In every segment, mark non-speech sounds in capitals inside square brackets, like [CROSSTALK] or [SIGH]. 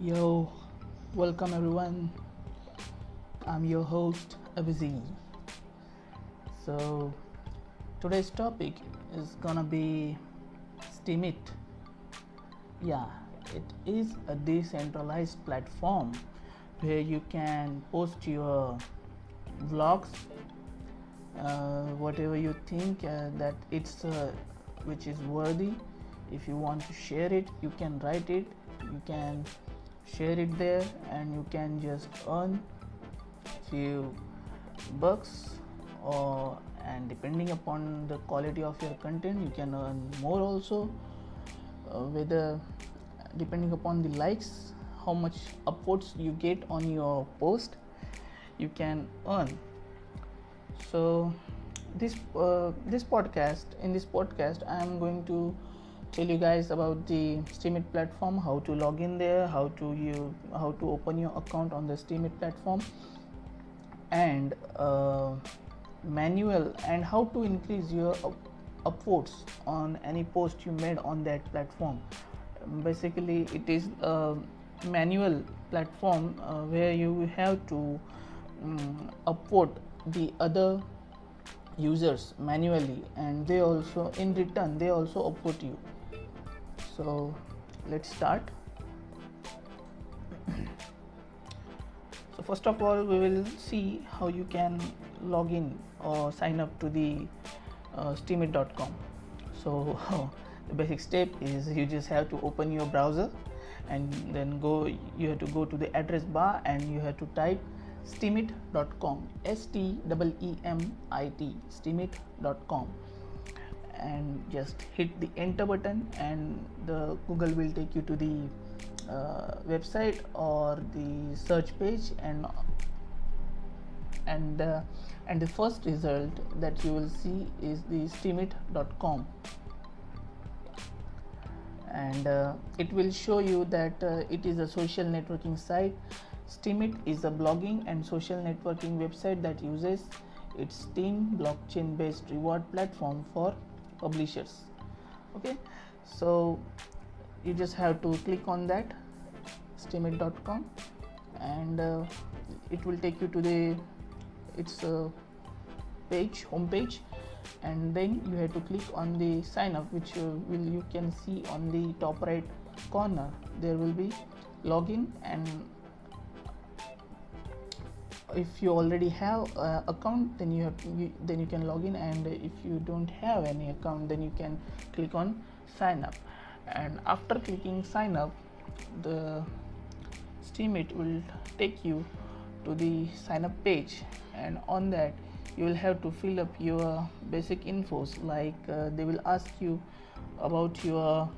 Yo, welcome everyone. I'm your host Abizi. So, today's topic is gonna be Steemit. Yeah, it is a decentralized platform where you can post your vlogs, uh, whatever you think uh, that it's uh, which is worthy. If you want to share it, you can write it. You can share it there and you can just earn few bucks or and depending upon the quality of your content you can earn more also. Uh, whether depending upon the likes how much upvotes you get on your post you can earn. So this uh, this podcast in this podcast i am going to tell you guys about the Steemit platform, how to log in there, how to you how to open your account on the Steemit platform, and uh, manual and how to increase your up- upvotes on any post you made on that platform. Basically, it is a manual platform uh, where you have to um, upvote the other users manually and they also in return they also upvote you so let's start. So first of all we will see how you can log in or sign up to the uh, steemit.com so [LAUGHS] the basic step is you just have to open your browser and then go you have to go to the address bar and you have to type steemit.com s t e m i t steemit.com and just hit the enter button and the google will take you to the uh, website or the search page and and uh, and the first result that you will see is the steemit.com and uh, it will show you that uh, it is a social networking site. Steemit is a blogging and social networking website that uses its Steem blockchain based reward platform for publishers. Okay? So you just have to click on that steemit.com and uh, it will take you to the its uh, page home page and then you have to click on the sign up which uh, will you can see on the top right corner. There will be login and if you already have uh, account then you have you, then you can log in and if you don't have any account then you can click on sign up. And after clicking sign up the steemit will take you to the sign up page. And on that you will have to fill up your basic infos like uh, they will ask you about your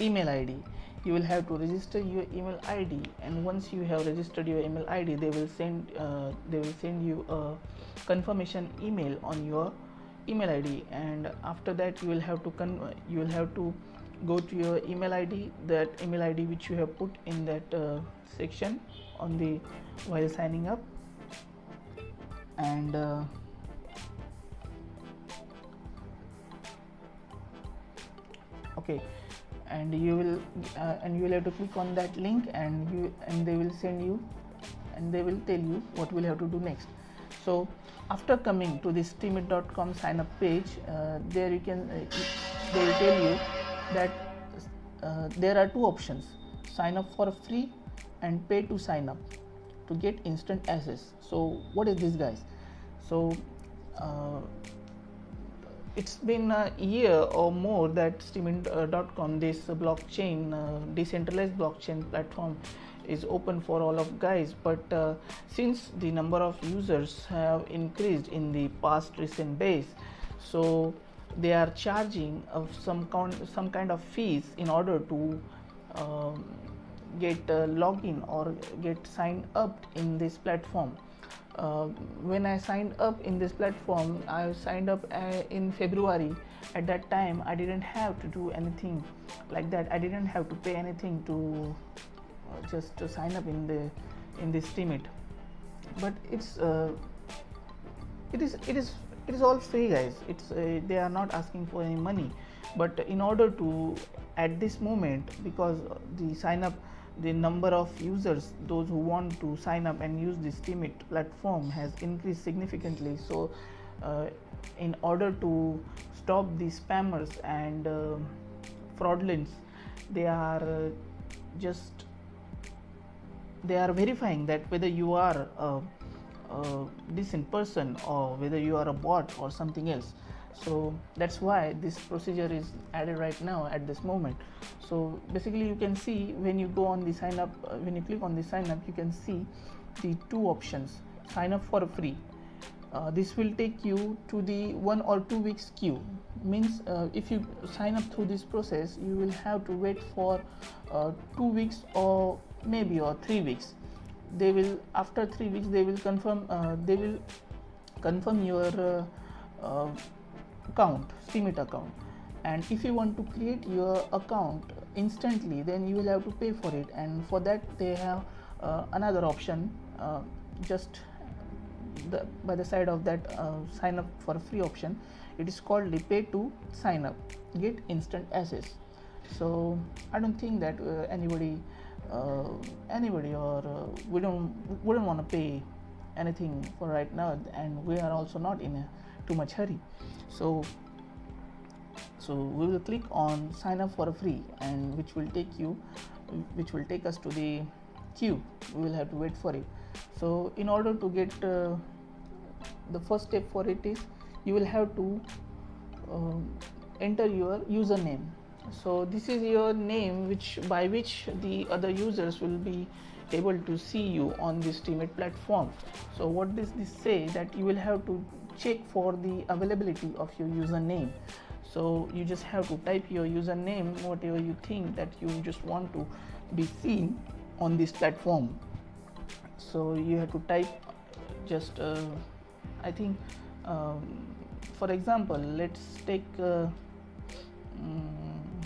email id you will have to register your email id and once you have registered your email id they will send uh, they will send you a confirmation email on your email id and after that you will have to con- you will have to go to your email id that email id which you have put in that uh, section on the while signing up. And uh, okay and you will uh, and you will have to click on that link and you and they will send you and they will tell you what we'll have to do next. So after coming to the steemit.com sign up page uh, there you can uh, they will tell you that uh, there are two options sign up for free and pay to sign up to get instant access. So what is this guys? So uh, it's been a year or more that steemit.com this blockchain uh, decentralized blockchain platform is open for all of guys. But uh, since the number of users have increased in the past recent days so they are charging of some kind some kind of fees in order to um, get uh, login or get signed up in this platform uh, when I signed up in this platform, I signed up uh, in February. At that time, I didn't have to do anything like that. I didn't have to pay anything to uh, just to sign up in the in this Steemit. But it's uh, it is it is it is all free, guys. It's uh, they are not asking for any money. But in order to at this moment, because the sign up the number of users those who want to sign up and use the steemit platform has increased significantly. So uh, in order to stop the spammers and uh, fraudulence they are uh, just they are verifying that whether you are a, a decent person or whether you are a bot or something else so that's why this procedure is added right now at this moment. So basically you can see when you go on the sign up uh, when you click on the sign up you can see the two options. Sign up for free. Uh, this will take you to the one or two weeks queue. Means uh, if you sign up through this process you will have to wait for uh, two weeks or maybe or three weeks. They will after three weeks they will confirm uh, they will confirm your uh, uh, account steemit account. And if you want to create your account instantly then you will have to pay for it. And for that they have uh, another option uh, just the, by the side of that uh, sign up for a free option. It is called pay to sign up. Get instant access. So i don't think that uh, anybody uh, anybody or uh, we don't don't want to pay anything for right now. And we are also not in a too much hurry. So so we will click on sign up for free and which will take you which will take us to the queue. We will have to wait for it. So in order to get uh, the first step for it is you will have to uh, enter your username. So this is your name which by which the other users will be able to see you on this steemit platform. So what does this say? That you will have to check for the availability of your username. So you just have to type your username whatever you think that you just want to be seen on this platform. So you have to type just uh, i think um, for example let's take uh, um,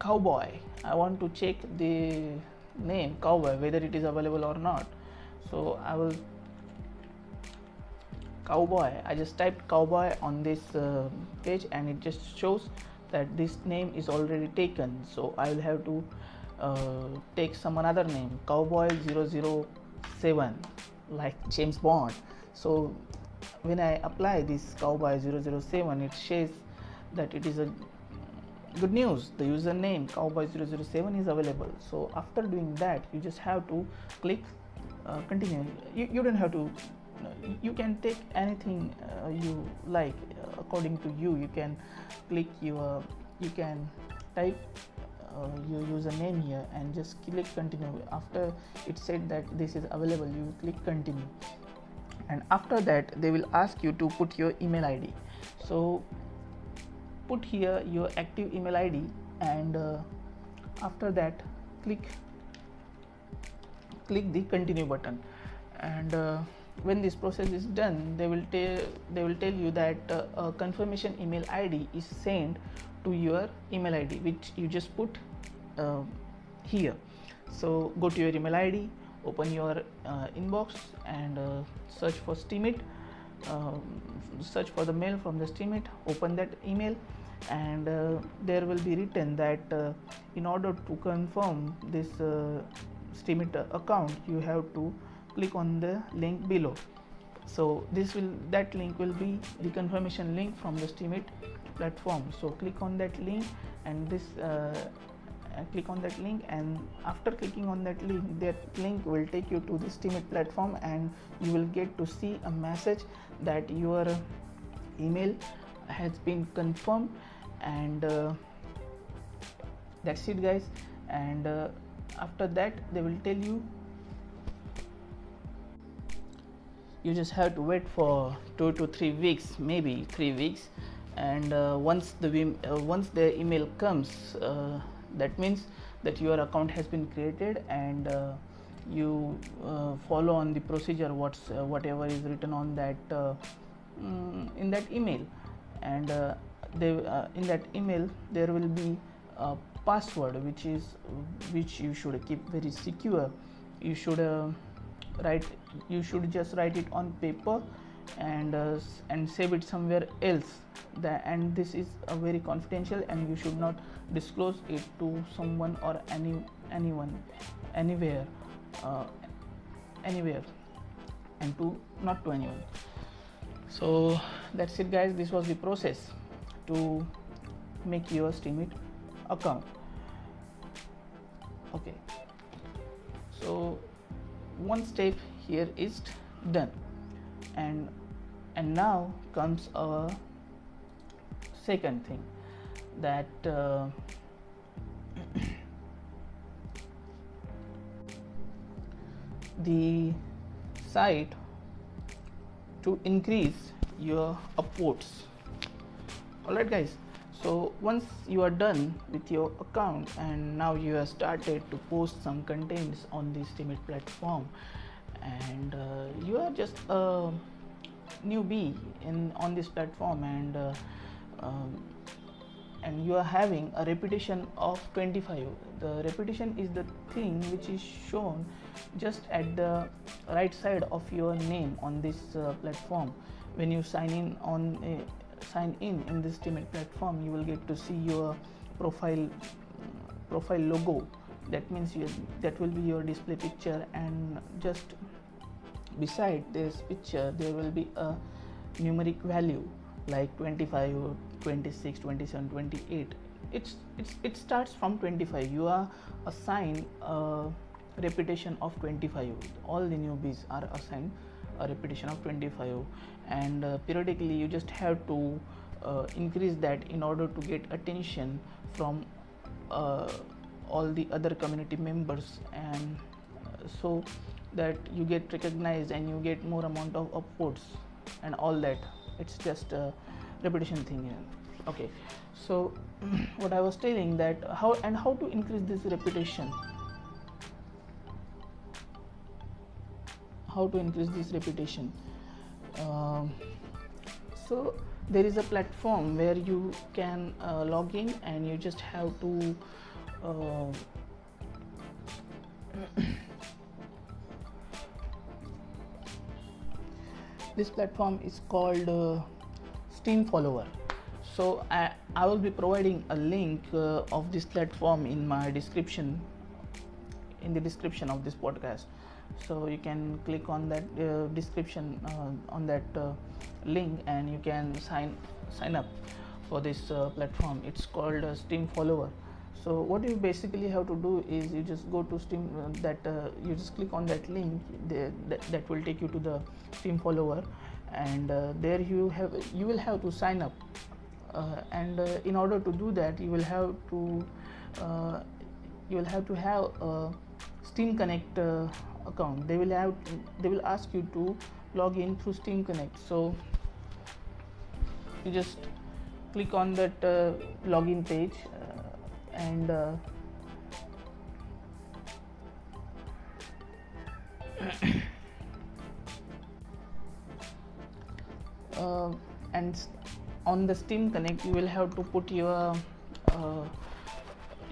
cowboy. I want to check the name cowboy whether it is available or not. So i will cowboy. I just typed cowboy on this uh, page and it just shows that this name is already taken. So i will have to uh, take some another name cowboy 007 like james bond. So when i apply this cowboy 007 it says that it is a good news. The username cowboy007 is available. So after doing that you just have to click uh, continue. You, you don't have to you can take anything uh, you like uh, according to you. You can click your you can type uh, your username here and just click continue. After it said that this is available you click continue. And after that they will ask you to put your email id so put here your active email id and uh, after that click click the continue button. And uh, when this process is done they will tell they will tell you that uh, a confirmation email id is sent to your email id which you just put uh, here. So go to your email id open your uh, inbox and uh, search for steemit um, search for the mail from the steemit open that email and uh, there will be written that uh, in order to confirm this steemit account you have to click on the link below. So this will that link will be the confirmation link from the steemit platform. So click on that link and this uh, click on that link and after clicking on that link that link will take you to the steemit platform and you will get to see a message that your email has been confirmed and uh, that's it guys. And uh, after that they will tell you you just have to wait for two to three weeks maybe three weeks. And uh, once the uh, once the email comes uh, that means that your account has been created and uh, you follow on the procedure what's whatever is written on that mm, in that email. And uh, they uh, in that email there will be a password which is which you should keep very secure. You should uh, write you should just write it on paper and uh, and save it somewhere else. That and this is a very confidential and you should not disclose it to someone or any anyone anywhere uh, anywhere and to not to anyone. So that's it guys. This was the process to make your steemit account. Okay. So one step here is done. And and now comes a second thing that uh, [COUGHS] the site to increase your upvotes alright guys so once you are done with your account and now you have started to post some contents on the Steemit platform and uh, you are just a newbie in on this platform and uh, um, and you are having a reputation of 25 the reputation is the thing which is shown just at the right side of your name on this uh, platform. When you sign in on a, sign in in this Steemit platform you will get to see your profile profile logo. That means you, that will be your display picture and just beside this picture there will be a numeric value like 25 26 27 28 it's, it's it starts from 25 you are assigned a reputation of 25 all the newbies are assigned a reputation of 25 and uh, periodically you just have to uh, increase that in order to get attention from uh, all the other community members. And uh, so that you get recognized and you get more amount of upvotes and all that. It's just a repetition thing okay. So [CLEARS THROAT] what i was telling that how and how to increase this reputation how to increase this reputation um, so there is a platform where you can uh, log in and you just have to uh, [COUGHS] this platform is called uh, Steem Follower. So I, I will be providing a link uh, of this platform in my description in the description of this podcast so you can click on that uh, description uh, on that uh, link and you can sign sign up for this uh, platform. It's called Steem Follower. So what you basically have to do is you just go to Steem uh, that uh, you just click on that link. There, that, that will take you to the Steem Follower and there you have you will have to sign up. And in order to do that you will have to you will have to have a SteemConnect account. They will have they will ask you to log in through SteemConnect. So you just click on that uh, login page uh, and uh, [COUGHS] uh, and on the SteemConnect you will have to put your uh,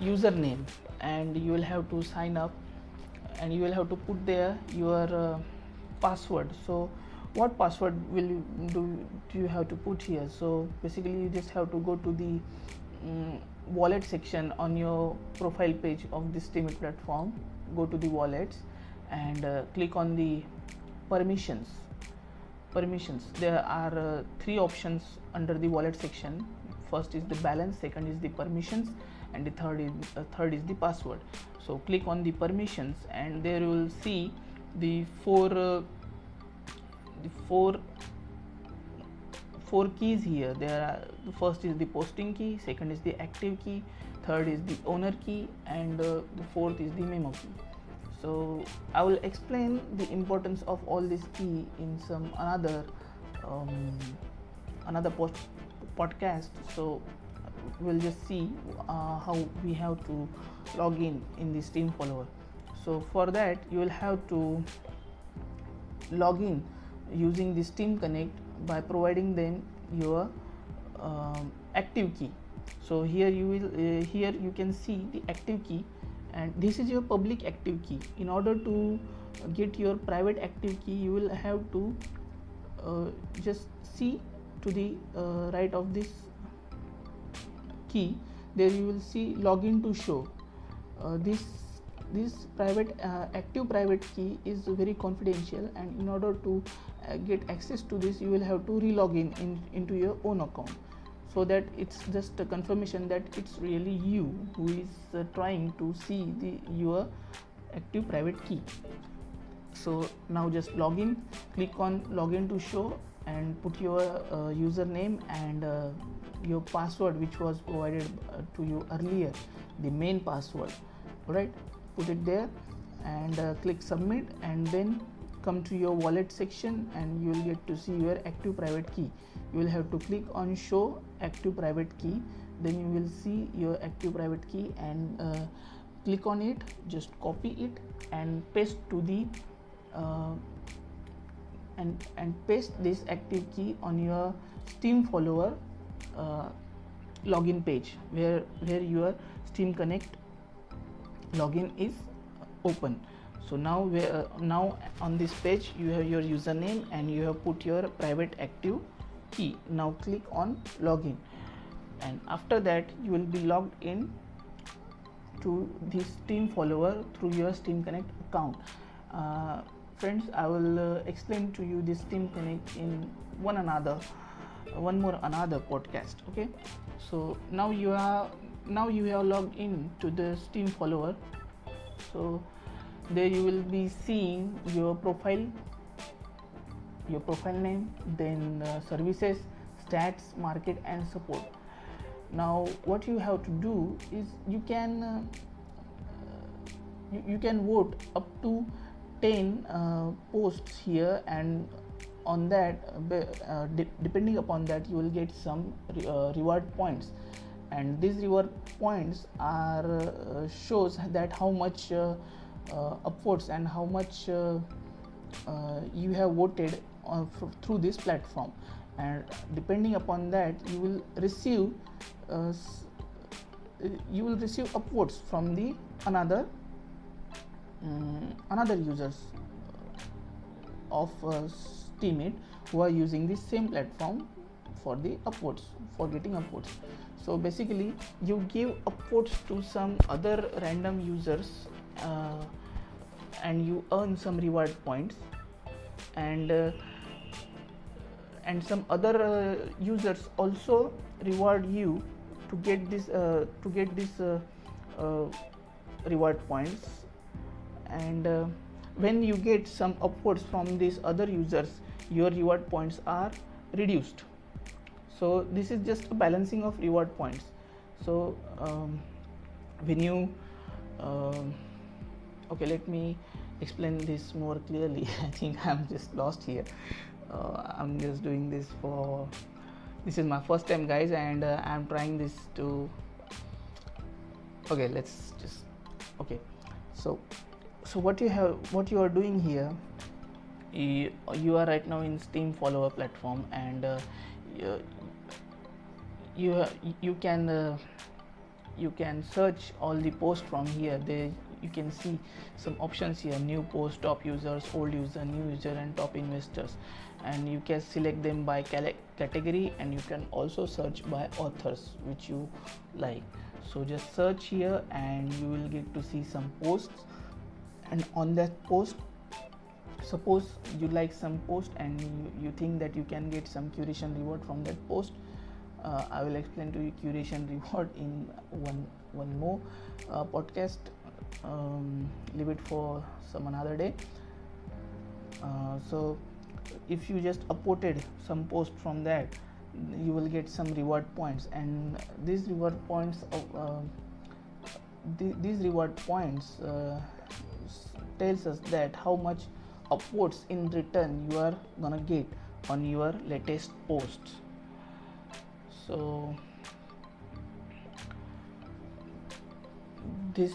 username and you will have to sign up and you will have to put there your uh, password. So what password will you do, do you have to put here? So basically you just have to go to the um, wallet section on your profile page of this Steemit platform. Go to the wallets and uh, click on the permissions. Permissions. There are uh, three options under the wallet section. First is the balance second is the permissions and the third is uh, third is the password. So click on the permissions and there you will see the four uh, the four four keys here. There are the first is the posting key second is the active key third is the owner key and uh, the fourth is the memo key. So i will explain the importance of all these key in some another um, another post podcast. So we'll just see uh, how we have to log in in the Steem Follower. So for that you will have to log in using the SteemConnect by providing them your um, active key. So here you will uh, here you can see the active key and this is your public active key. In order to get your private active key you will have to uh, just see to the uh, right of this key there you will see login to show. Uh, this this private uh, active private key is very confidential and in order to uh, get access to this you will have to relogin in into your own account. So that it's just a confirmation that it's really you who is uh, trying to see the your active private key. So now just login click on login to show and put your uh, username and uh, your password which was provided uh, to you earlier the main password. Right put it there and uh, click submit and then come to your wallet section and you will get to see your active private key. You will have to click on show active private key. Then you will see your active private key and uh, click on it. Just copy it and paste to the uh, and and paste this active key on your Steem Follower uh, login page where where your SteemConnect login is open. So now uh, now on this page you have your username and you have put your private active key. Now click on login. And after that you will be logged in to this Steem Follower through your SteemConnect account. Uh, friends i will uh, explain to you this SteemConnect in one another one more another podcast okay? So now you are now you have logged in to the Steem Follower. So there you will be seeing your profile your profile name then uh, services stats market and support. Now what you have to do is you can uh, you, you, can vote up to 10 uh, posts here and on that uh, de- depending upon that you will get some re- uh, reward points. And these reward points are uh, shows that how much uh, uh, upvotes and how much uh, you have voted f- through this platform. And depending upon that you will receive you will receive upvotes from the another another users of Steemit who are using the same platform for the upvotes for getting upvotes. So basically you give upvotes to some other random users uh, and you earn some reward points. And uh, and some other uh, users also reward you to get this uh, to get this uh, uh, reward points and when you get some upvotes from these other users your reward points are reduced. So this is just a balancing of reward points. So um, when you uh, okay let me explain this more clearly. [LAUGHS] I think i'm just lost here. Uh, i'm just doing this for this is my first time guys and uh, i'm trying this to okay let's just okay. So so what you have what you are doing here? You, you are right now in Steem Follower platform and uh, you, you you can uh, you can search all the posts from here. There you can see some options here. New post top users old user new user and top investors. And you can select them by category and you can also search by authors which you like. So just search here and you will get to see some posts and on that post suppose you like some post and you, you think that you can get some curation reward from that post uh, i will explain to you curation [LAUGHS] reward in one one more uh, podcast um, leave it for some another day. Uh, so if you just upvoted some post from that you will get some reward points. And these reward points of uh, th- these reward points uh, tells us that how much upvotes in return you are gonna get on your latest posts so this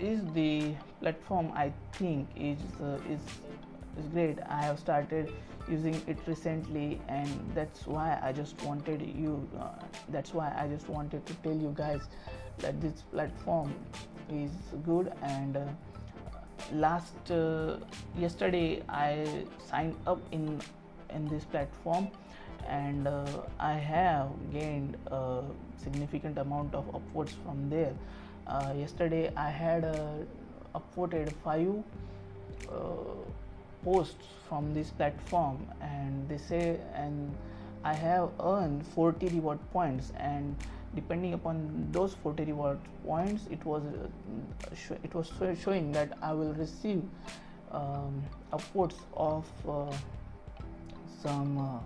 is the platform i think is uh, is is great. I have started using it recently and that's why i just wanted you uh, that's why i just wanted to tell you guys that this platform is good and uh, last uh, yesterday i signed up in in this platform and uh, I have gained a significant amount of upvotes from there. Uh, yesterday I had uh, upvoted five uh, posts from this platform and they say and I have earned 40 reward points and depending upon those 40 reward points it was uh, it was showing that I will receive um, upwards of uh, some uh,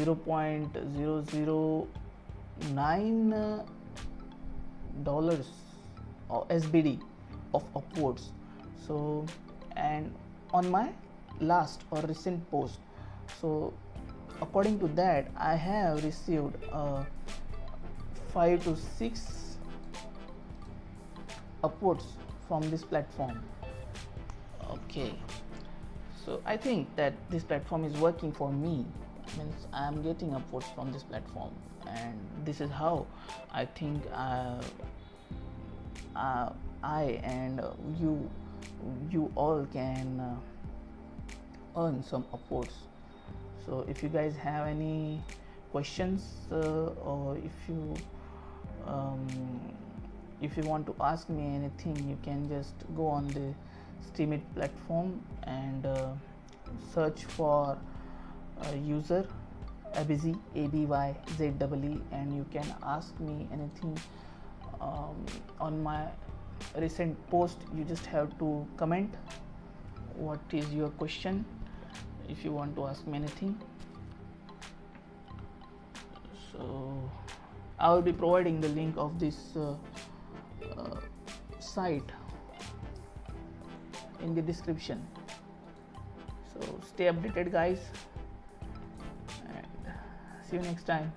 0.009 dollars or SBD of upwards. So and on my last or recent post so according to that I have received uh, 5 to 6 upwards from this platform. Okay. So I think that this platform is working for me. Means I am getting upwards from this platform. And this is how I think uh, uh, I and you you all can uh, earn some upwards. So if you guys have any questions uh, or if you um, if you want to ask me anything you can just go on the steemit platform and uh, search for user abzy a b y z w and you can ask me anything um, on my recent post. You just have to comment what is your question if you want to ask me anything. So I will be providing the link of this uh, uh, site in the description. So stay updated guys and see you next time